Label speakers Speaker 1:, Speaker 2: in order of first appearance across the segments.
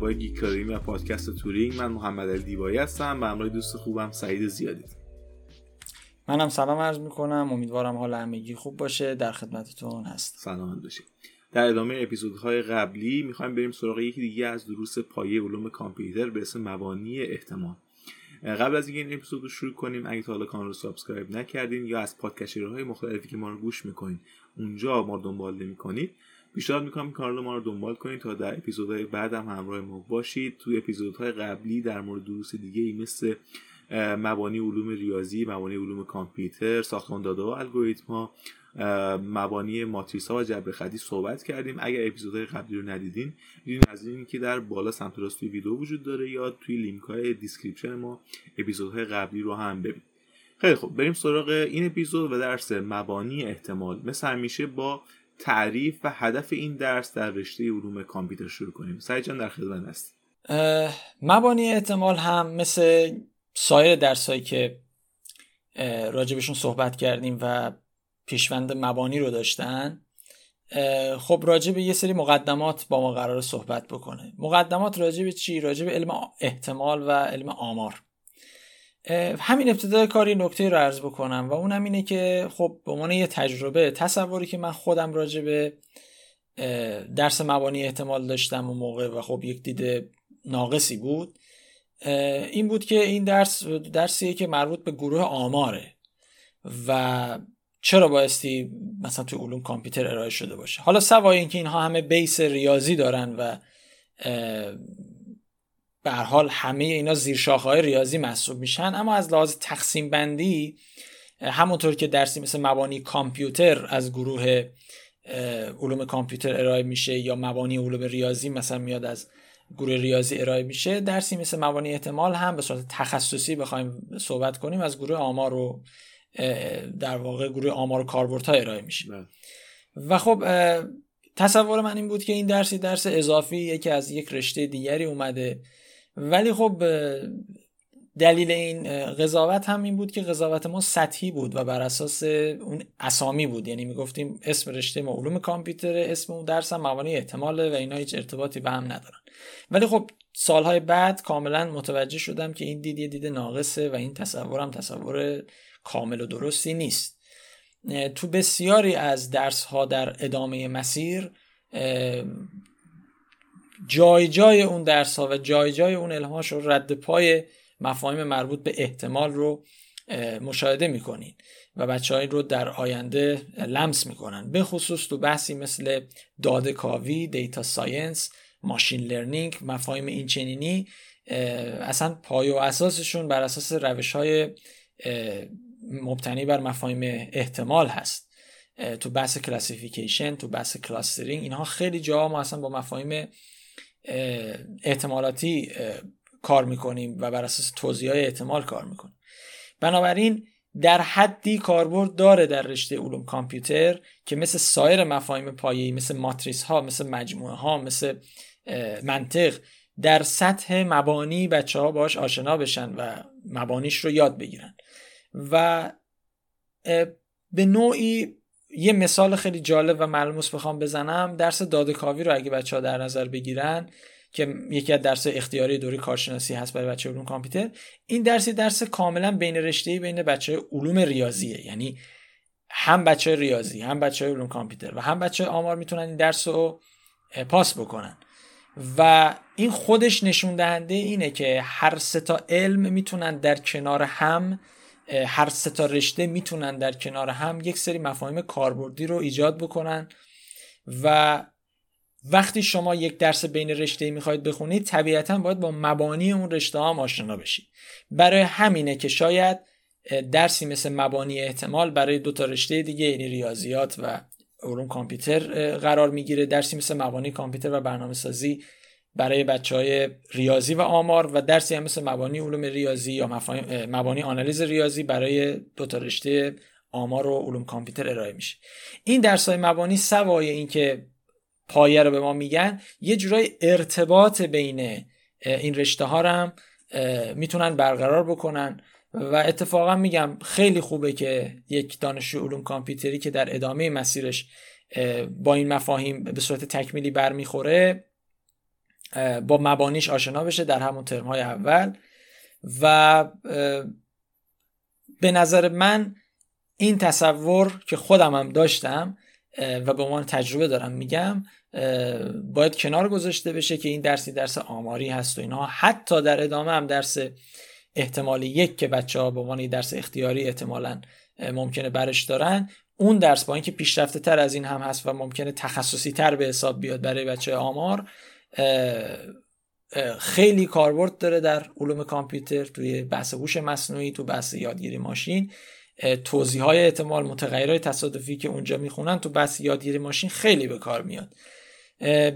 Speaker 1: مخاطبای گیکاریم و پادکست تورینگ. من محمد علی دیبایی هستم به همراه دوست خوبم سعید زیادی.
Speaker 2: منم سلام عرض می‌کنم. امیدوارم حال همگی خوب باشه. در خدمتتون هست
Speaker 1: سلام باشید. در ادامه اپیزودهای قبلی می‌خوایم بریم سراغ یکی دیگه از دروس پایه علوم کامپیوتر به اسم مبانی احتمال. قبل از اینکه این اپیزود رو شروع کنیم اگه تا حالا کانال رو subscribe نکردین یا از podcaster های مختلفی که ما رو گوش می‌کنین اونجا ما دنبال نمی‌کنید پیشنهاد می‌کنم کانال ما رو دنبال کنید تا در اپیزودهای بعد هم همراه ما باشید. توی اپیزودهای قبلی در مورد دروس دیگه ای مثل مبانی علوم ریاضی مبانی علوم کامپیوتر ساختمان داده و الگوریتم ها مبانی ماتریس ها و جبر خطی صحبت کردیم. اگر اپیزودهای قبلی رو ندیدین می‌تونید از لینکی که در بالا سمت راست توی ویدیو وجود داره یا توی لینک های description ما اپیزودهای قبلی رو هم ببینید. خیلی خوب. بریم سراغ این اپیزود و درس مبانی احتمال. مثل همیشه با تعریف و هدف این درس در رشته علوم کامپیوتر شروع کنیم. سعید جان در خدمت هست
Speaker 2: مبانی احتمال هم مثل سایر درسایی که راجبشون صحبت کردیم و پیشوند مبانی رو داشتن خب راجب یه سری مقدمات با ما قرار صحبت بکنه. مقدمات راجب چی؟ راجب علم احتمال و علم آمار. همین ابتدای کاری نکته رو عرض بکنم و اونم اینه که خب به عنوان یه تجربه تصوری که من خودم راجع به درس مبانی احتمال داشتم اون موقع و خب یک دید ناقصی بود این بود که این درس درسیه که مربوط به گروه آماره و چرا بایستی مثلا توی علوم کامپیوتر ارائه شده باشه. حالا سوای اینکه اینها همه بیس ریاضی دارن و به حال همه اینا زیر های ریاضی محسوب میشن. اما از لحاظ تقسیم بندی همونطور که درسی مثل مبانی کامپیوتر از گروه علوم کامپیوتر ارائه میشه یا مبانی علوم ریاضی مثلا میاد از گروه ریاضی ارائه میشه درسی مثل مبانی احتمال هم به صورت تخصصی بخوایم صحبت کنیم از گروه آمار و در واقع گروه آمار و کاربردها ارائه میشه. بله. و خب تصور من این بود که این درسی درس اضافی یکی از یک رشته دیگری اومده. ولی خب دلیل این قضاوت هم این بود که قضاوت ما سطحی بود و بر اساس اون اسامی بود. یعنی می‌گفتیم اسم رشته ما علوم کامپیوتر اسم اون درس هم مبانی احتماله و اینا هیچ ارتباطی به هم ندارن. ولی خب سالهای بعد کاملا متوجه شدم که این دید یه دید ناقصه و این تصورم تصور کامل و درستی نیست. تو بسیاری از درس ها در ادامه مسیر جای جای اون درس ها و جای جای اون الهاش رو رد پای مفاهیم مربوط به احتمال رو مشاهده می‌کنین و بچه های رو در آینده لمس می‌کنن. به خصوص تو بحثی مثل داده کاوی، data science، machine learning مفاهیم این چنینی اصلا پایه و اساسشون بر اساس روش های مبتنی بر مفاهیم احتمال هست. تو بحث classification تو بحث clustering اینها خیلی جا ما اصلا با مفاهیم احتمالاتی کار می‌کنیم و بر اساس توزیع احتمال کار می‌کنیم. بنابراین در حدی کاربرد داره در رشته علوم کامپیوتر که مثل سایر مفاهیم پایه‌ای مثل ماتریس ها مثل مجموعه ها مثل منطق در سطح مبانی بچه ها باش آشنا بشن و مبانیش رو یاد بگیرن. و به نوعی یه مثال خیلی جالب و ملموس بخوام بزنم. درس دادکاوی رو اگه بچه ها در نظر بگیرن که یکی از درس اختیاری دوره کارشناسی هست برای بچه علوم کامپیوتر این درسی درس کاملا بین رشته بین بچه علوم ریاضیه. یعنی هم بچه ریاضی هم بچه علوم کامپیوتر و هم بچه آمار می‌تونن این درس رو پاس بکنن. و این خودش نشون دهنده اینه که هر سه تا علم می‌تونن در کنار هم هر سه تا رشته می‌تونن در کنار هم یک سری مفاهیم کاربردی رو ایجاد بکنن و وقتی شما یک درس بین رشته می‌خواید بخونید طبیعتا باید با مبانی اون رشته هم آشنا بشید برای همینه که شاید درسی مثل مبانی احتمال برای دو تا رشته دیگه یعنی ریاضیات و علوم کامپیوتر قرار می‌گیره. درسی مثل مبانی کامپیوتر و برنامه سازی برای بچه های ریاضی و آمار و درسی هم مثل مبانی علوم ریاضی یا مبانی آنالیز ریاضی برای دو تا رشته آمار و علوم کامپیوتر ارائه میشه. این درس های مبانی سوای اینکه پایه رو به ما میگن یه جورای ارتباط بین این رشته ها هم می‌تونن برقرار بکنن و اتفاقا میگم خیلی خوبه که یک دانشجو علوم کامپیوتری که در ادامه مسیرش با این مفاهیم به صورت تکمیلی برمیخوره با مبانیش آشنا بشه در همون ترم های اول. و به نظر من این تصور که خودم هم داشتم و به عنوان تجربه دارم میگم باید کنار گذاشته بشه که این درسی درس آماری هست و اینها. حتی در ادامه هم درس احتمال یک که بچه ها به عنوان درس اختیاری احتمالا ممکنه برش دارن اون درس با اینکه پیشرفته تر از این هم هست و ممکنه تخصصی تر به حساب بیاد برای بچه آمار خیلی کاربرد داره در علوم کامپیوتر توی بحث هوش مصنوعی تو بحث یادگیری ماشین. توضیح های احتمال متغیرهای تصادفی که اونجا می‌خونن تو بحث یادگیری ماشین خیلی به کار میاد.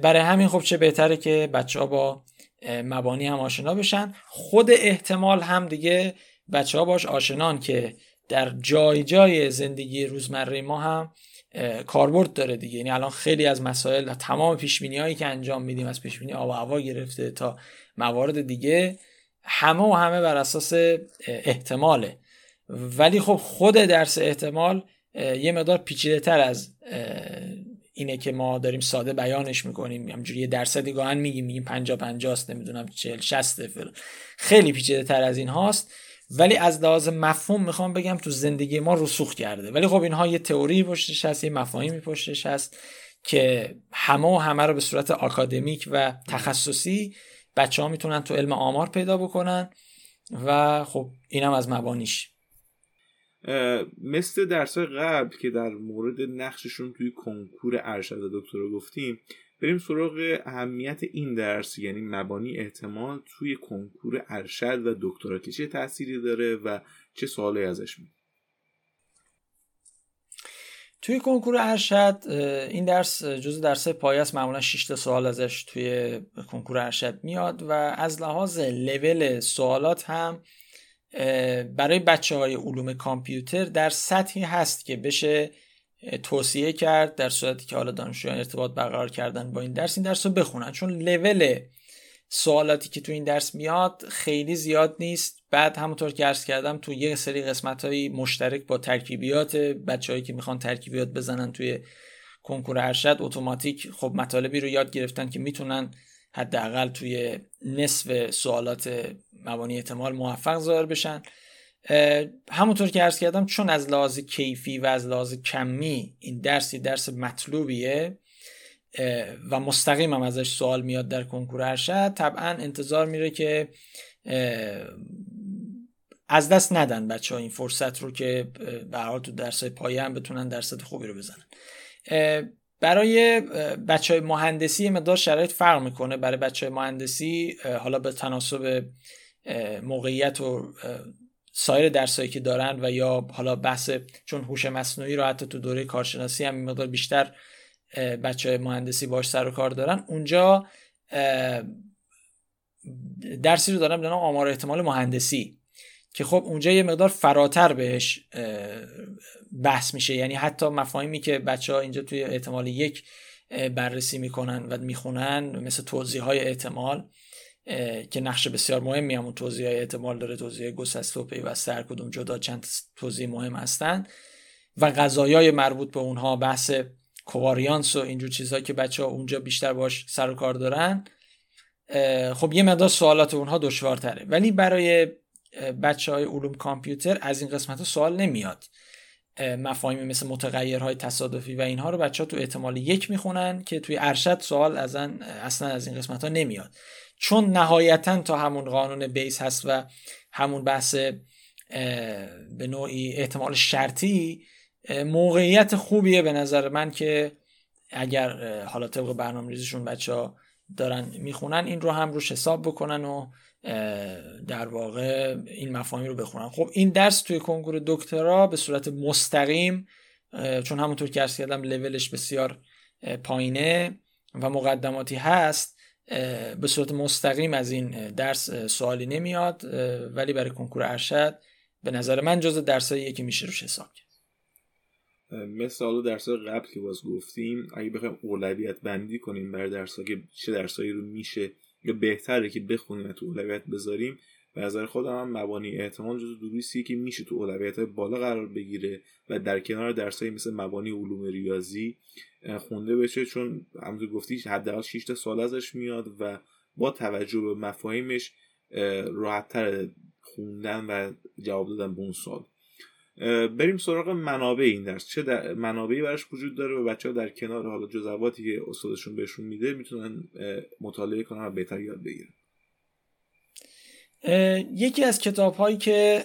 Speaker 2: برای همین خب چه بهتره که بچه ها با مبانی هم آشنا بشن. خود احتمال هم دیگه بچه ها باش آشنان که در جای جای زندگی روزمره ما هم کاربرد داره دیگه. یعنی الان خیلی از مسائل تمام پیش هایی که انجام میدیم از پیش بینی آب و هوا گرفته تا موارد دیگه همه و همه بر اساس احتماله. ولی خب خود درس احتمال یه مقدار پیچیده تر از اینه که ما داریم ساده بیانش می‌کنیم. همجوری یه درصدی گاهن میگیم میگیم 50 50 است نمی‌دونم 40 60 خیلی پیچیده تر از این هاست. ولی از لحاظ مفهوم می‌خوام بگم تو زندگی ما رسوخ کرده. ولی خب اینها یه تئوری پشتش هست یه مفاهیمی پشتش هست که همه و همه رو به صورت آکادمیک و تخصصی بچه ها می‌تونن تو علم آمار پیدا بکنن و خب اینم از مبانیش.
Speaker 1: مثل درس قبل که در مورد نقششون توی کنکور ارشد دکترا گفتیم بریم سراغ اهمیت این درس یعنی مبانی احتمال توی کنکور ارشد و دکترا که چه تأثیری داره و چه سوالی ازش می
Speaker 2: توی کنکور ارشد این درس جز درس پایه است. معمولا 6 سوال ازش توی کنکور ارشد میاد و از لحاظ لول سوالات هم برای بچه های علوم کامپیوتر در سطحی هست که بشه توصیه کرد در صورتی که حالا دانشجویان ارتباط برقرار کردن با این درس این درس رو بخونن. چون لول سوالاتی که تو این درس میاد خیلی زیاد نیست. بعد همونطور که عرض کردم تو یه سری قسمت های مشترک با ترکیبیات بچههایی که می‌خوان ترکیبیات بزنن توی کنکور ارشد اتوماتیک خب مطالبی رو یاد گرفتن که می‌تونن حداقل توی نصف سوالات مبانی احتمال موفق ظاهر بشن. همونطور که عرض کردم چون از لحاظ کیفی و از لحاظ کمی این درس درس مطلوبیه و مستقیم هم ازش سوال میاد در کنکور ارشد طبعا انتظار میره که از دست ندن بچه ها این فرصت رو که به حال تو درس پایه هم بتونن درصد خوبی رو بزنن. برای بچه های مهندسی مقدار شرایط فرق می‌کنه. برای بچه های مهندسی حالا به تناسب موقعیت و سایر درسایی که دارن و یا حالا بحث چون هوش مصنوعی رو حتی تو دوره کارشناسی هم مقدار بیشتر بچه مهندسی باش سر و کار دارن. اونجا درسی رو دارم به نام آمار احتمال مهندسی که خب اونجا یه مقدار فراتر بهش بحث میشه. یعنی حتی مفاهیمی که بچه ها اینجا توی احتمال یک بررسی می‌کنن و می‌خونن مثل توضیح های احتمال. که نقش بسیار مهمی همون توضیح احتمال داره توضیح گسسته و پیوسته هر کدوم جدا چند توضیح مهم هستن. و غذایای مربوط به اونها بحث کواریانس و اینجور چیزهایی که بچه ها اونجا بیشتر باش سر و کار دارن. خب یه مقدار سوالات اونها دشوارتره. ولی برای بچه های علوم کامپیوتر از این قسمت سوال نمیاد. مفاهیم مثل متغیرهای تصادفی و اینها رو بچه ها تو احتمال یک می‌خونن که توی ارشد سوال از اصلا از این قسمت ها نمیاد. چون نهایتا تا همون قانون بیس هست و همون بحث به نوعی احتمال شرطی موقعیت خوبیه به نظر من که اگر حالا طبق برنامه ریزشون بچه ها دارن می‌خونن این رو هم روش حساب بکنن و در واقع این مفاهیم رو بخونن. خب این درس توی کنکور دکترا به صورت مستقیم چون همونطور که ارز کردم لولش بسیار پایینه و مقدماتی هست به صورت مستقیم از این درس سوالی نمیاد ولی برای کنکور ارشد به نظر من جز درسایی که میشه روش حساب کرد.
Speaker 1: مثال درس قبل که باز گفتیم اگه بخوایم اولویت بندی کنیم برای درس که چه درسایی رو میشه یا بهتره که بخونیم تو اولویت بذاریم به نظر خودم هم مبانی احتمال جز دروسی که میشه تو اولویت بالا قرار بگیره و در کنار درسایی مثل مبانی علوم ریاضی خونده بشه چون همونطور گفتی حداقل 6 تا سال ازش میاد و با توجه به مفاهیمش راحتتر خوندن و جواب دادن به اون سوال. بریم سراغ منابع این درس. چه در منابعی براش وجود داره و بچه ها در کنار حالا جزواتی که استادشون بهشون میده می‌تونن مطالعه کنن و بهتر یاد بگیرن.
Speaker 2: یکی از کتاب هایی که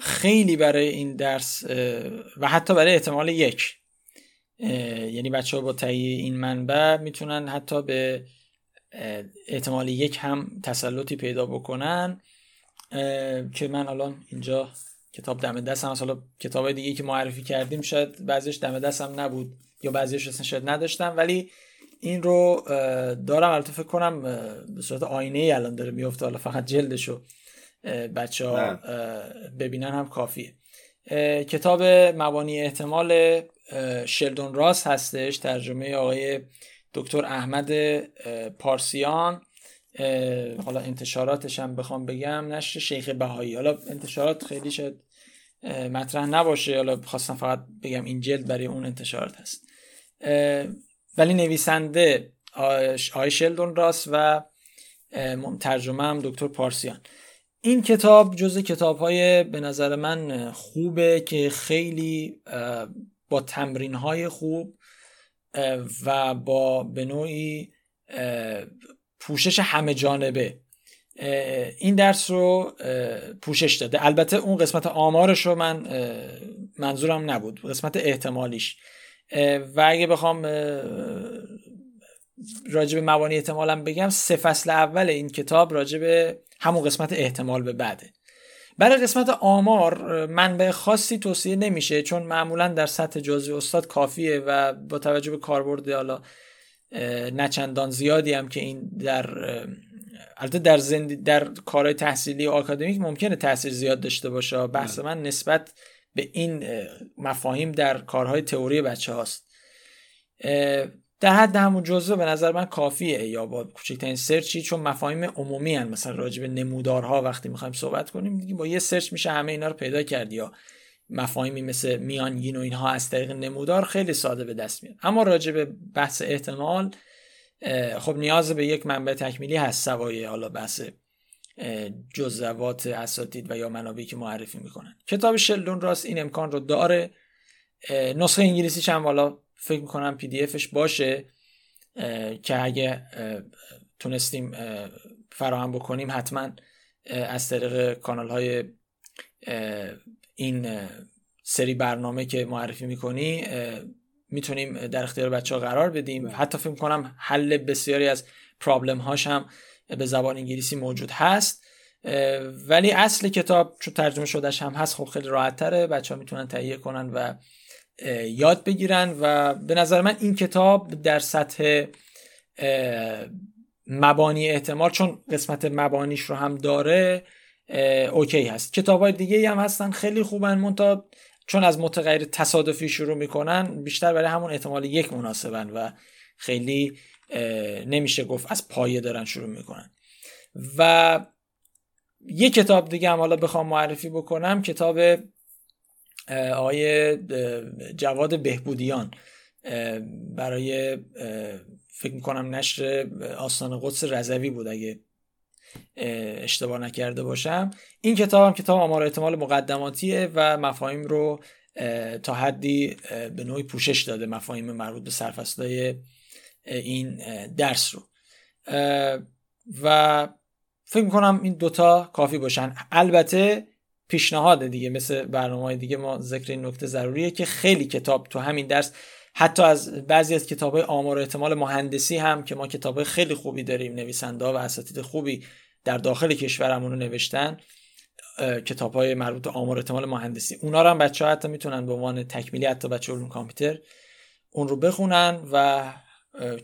Speaker 2: خیلی برای این درس و حتی برای احتمال یک یعنی بچه ها با تهیه این منبع می‌تونن حتی به احتمال یک هم تسلطی پیدا بکنن. که من الان اینجا کتاب دم دستم حالا کتاب دیگه که معرفی کردیم شاید بعضیش دم دستم نبود یا بعضیش اصلا شاید نداشتم. ولی این رو دارم. البته فکر کنم به صورت آینه ای الان داره میفته حالا فقط جلدشو بچه ها ببینن هم کافیه. کتاب مبانی احتمال شلدون راس هستش ترجمه آقای دکتر احمد پارسیان. حالا انتشاراتش هم بخوام بگم نشر شیخ بهایی. حالا انتشارات خیلی شد مطرح نباشه. حالا خواستم فقط بگم این جلد برای اون انتشارات هست. ولی نویسنده آقای شلدون راس و ترجمه هم دکتر پارسیان. این کتاب جز کتاب های به نظر من خوبه که خیلی با تمرین های خوب و با به نوعی پوشش همه جانبه. این درس رو پوشش داده. البته اون قسمت آمارش رو من منظورم نبود. قسمت احتمالیش. و اگه بخوام راجب مبانی احتمالم بگم سه فصل اول این کتاب راجب همون قسمت احتمال به بعده. برای قسمت آمار منبع خاصی توصیه نمیشه چون معمولا در سطح جزوی استاد کافیه و با توجه به کاربرد حالا نچندان زیادی هم که این در البته در زندی در کارهای تحصیلی و آکادمیک ممکنه تاثیر زیاد داشته باشه. بحث من نسبت به این مفاهیم در کارهای تئوری بچه هاست در حد همون جزوه به نظر من کافیه. یا با کوچکترین سرچی چون مفاهیم عمومی هن. مثلا راجع به نمودارها وقتی می‌خوایم صحبت کنیم دیگه با یه سرچ میشه همه اینا رو پیدا کرد. یا مفاهیمی مثل میانگین و اینها از طریق نمودار خیلی ساده به دست میاد. اما راجع به بحث احتمال خب نیاز به یک منبع تکمیلی هست سوای حالا بحث جزوات اساتید و یا منابعی که معرفی می‌کنن. کتاب شلدون راست این امکان رو داره. نسخه انگلیسیش هم حالا فکر می‌کنم پی دی افش باشه که اگه تونستیم فراهم بکنیم حتما از طریق کانال های این سری برنامه که معرفی می‌کنی می‌تونیم در اختیار بچه ها قرار بدیم. بله. حتی فکر کنم حل بسیاری از پرابلم هاش هم به زبان انگلیسی موجود هست. ولی اصل کتاب چون ترجمه شدهش هم هست خب خیلی راحت تره بچه ها می‌تونن تهیه کنن و یاد بگیرن و به نظر من این کتاب در سطح مبانی احتمال چون قسمت مبانیش رو هم داره اوکی هست. کتاب های دیگه هم هستن خیلی خوبن منتها چون از متغیر تصادفی شروع می‌کنن بیشتر برای همون احتمال یک مناسبن و خیلی نمیشه گفت از پایه دارن شروع می‌کنن. و یه کتاب دیگه هم حالا بخوام معرفی بکنم کتاب آقای جواد بهبودیان برای فکر می‌کنم نشر آستان قدس رضوی بود اگه اشتباه نکرده باشم. این کتاب هم کتاب آمار احتمال مقدماتیه و مفاهیم رو تا حدی به نوعی پوشش داده مفاهیم مربوط به سرفصلهای این درس رو. و فکر می‌کنم این دوتا کافی باشن. البته پیشنهاد دیگه مثل برنامه دیگه ما ذکر این نکته ضروریه که خیلی کتاب تو همین درس حتی از بعضی از کتاب های آمار و احتمال مهندسی هم که ما کتاب خیلی خوبی داریم نویسنده و اساتید خوبی در داخل کشورمون رو نوشتن کتاب های مربوط به آمار احتمال مهندسی. اونا رو هم بچه ها حتی می‌تونن به عنوان تکمیلی حتی بچه علوم کامپیوتر اون رو بخونن و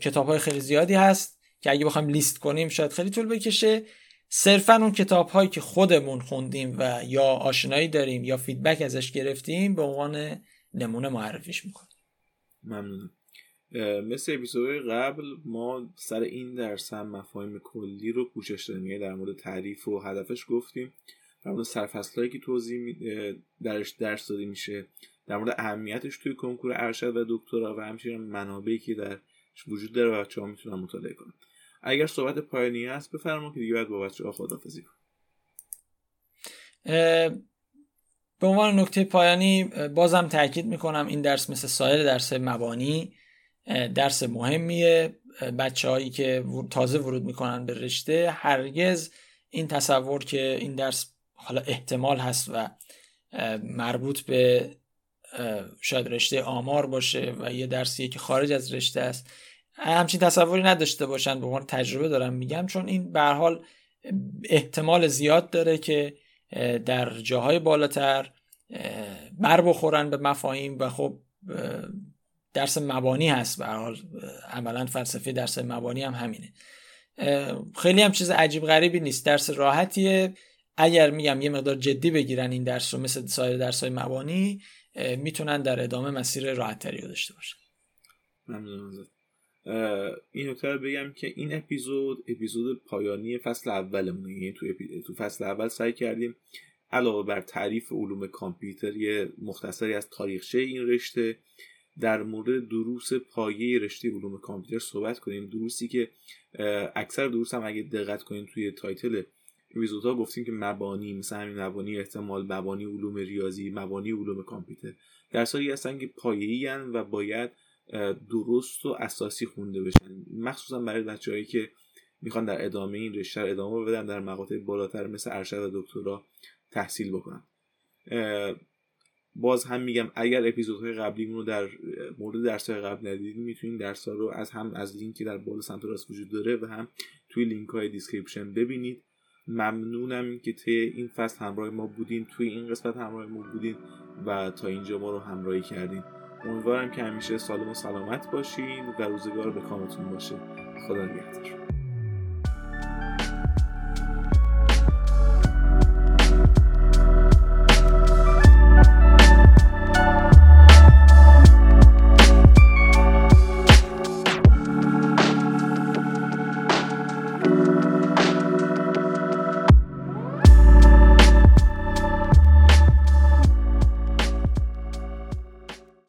Speaker 2: کتاب های خیلی زیادی هست که اگه بخوایم لیست کنیم شاید خیلی طول بکشه. صرفا اون کتاب هایی که خودمون خوندیم و یا آشنایی داریم یا فیدبک ازش گرفتیم به عنوان نمونه معرفیش می‌کنیم.
Speaker 1: ممنونم. مثل اپیزود قبل ما سر این درس هم مفاهیم کلی رو پوشش دادیم یعنی در مورد تعریف و هدفش گفتیم. در مورد سرفصلهایی که توضیح درش درس داده میشه. در مورد اهمیتش توی کنکور ارشد و دکترا و همچنین منابعی که در وجود داره و بچه‌ها می‌تونن مطالعه کنن. اگر صحبت پایانی هست بفرما که دیگه باید با بچه ها خدافزی
Speaker 2: به عنوان نکته پایانی بازم تاکید می‌کنم این درس مثل سایر درس مبانی درس مهمیه. بچه هایی که تازه ورود می‌کنن به رشته هرگز این تصور که این درس حالا احتمال هست و مربوط به شاید رشته آمار باشه و یه درسیه که خارج از رشته است همچین تصوری نداشته باشن به عنوان تجربه دارم میگم چون این به حال احتمال زیاد داره که در جاهای بالاتر بر بخورن به مفاهیم و خب درس مبانی هست به حال عملا فلسفه درس مبانی هم همینه. خیلی هم چیز عجیب غریبی نیست درس راحتیه. اگر میگم یه مقدار جدی بگیرن این درس رو مثل سایر درس های مبانی می‌تونن در ادامه مسیر راحت رو داشته باشن.
Speaker 1: ممنون این نکته بگم که این اپیزود اپیزود پایانی فصل اولمونه. یعنی تو, تو فصل اول سعی کردیم علاوه بر تعریف علوم کامپیوتر یه مختصری از تاریخچه این رشته در مورد دروس پایه رشته علوم کامپیوتر صحبت کنیم. دروسی که اکثر دروس هم اگه دقت کنیم توی title اپیزودها گفتیم که مبانی مثل همین مبانی احتمال مبانی علوم ریاضی مبانی علوم کامپیوتر. درسایی هستن که پایه‌ای و باید درست و اساسی خونده بشن. مخصوصا برای بچههایی که می‌خوان در ادامه این رشته ادامه بدن در مقاطع بالاتر مثل ارشد و دکترا تحصیل بکنن. باز هم میگم اگر اپیزودهای قبلی رو در مورد درسهای قبل ندیدین می‌تونین درس ها رو از هم از لینکی در بالا سمت راست وجود داره و هم توی لینک های description ببینید. ممنونم که طی این فصل همراه ما بودین توی این قسمت همراه ما بودین و تا اینجا ما رو همراهی کردین. امیدوارم که همیشه سالم و سلامت باشین و روزگار به کامتون باشه. خدا نگهدار.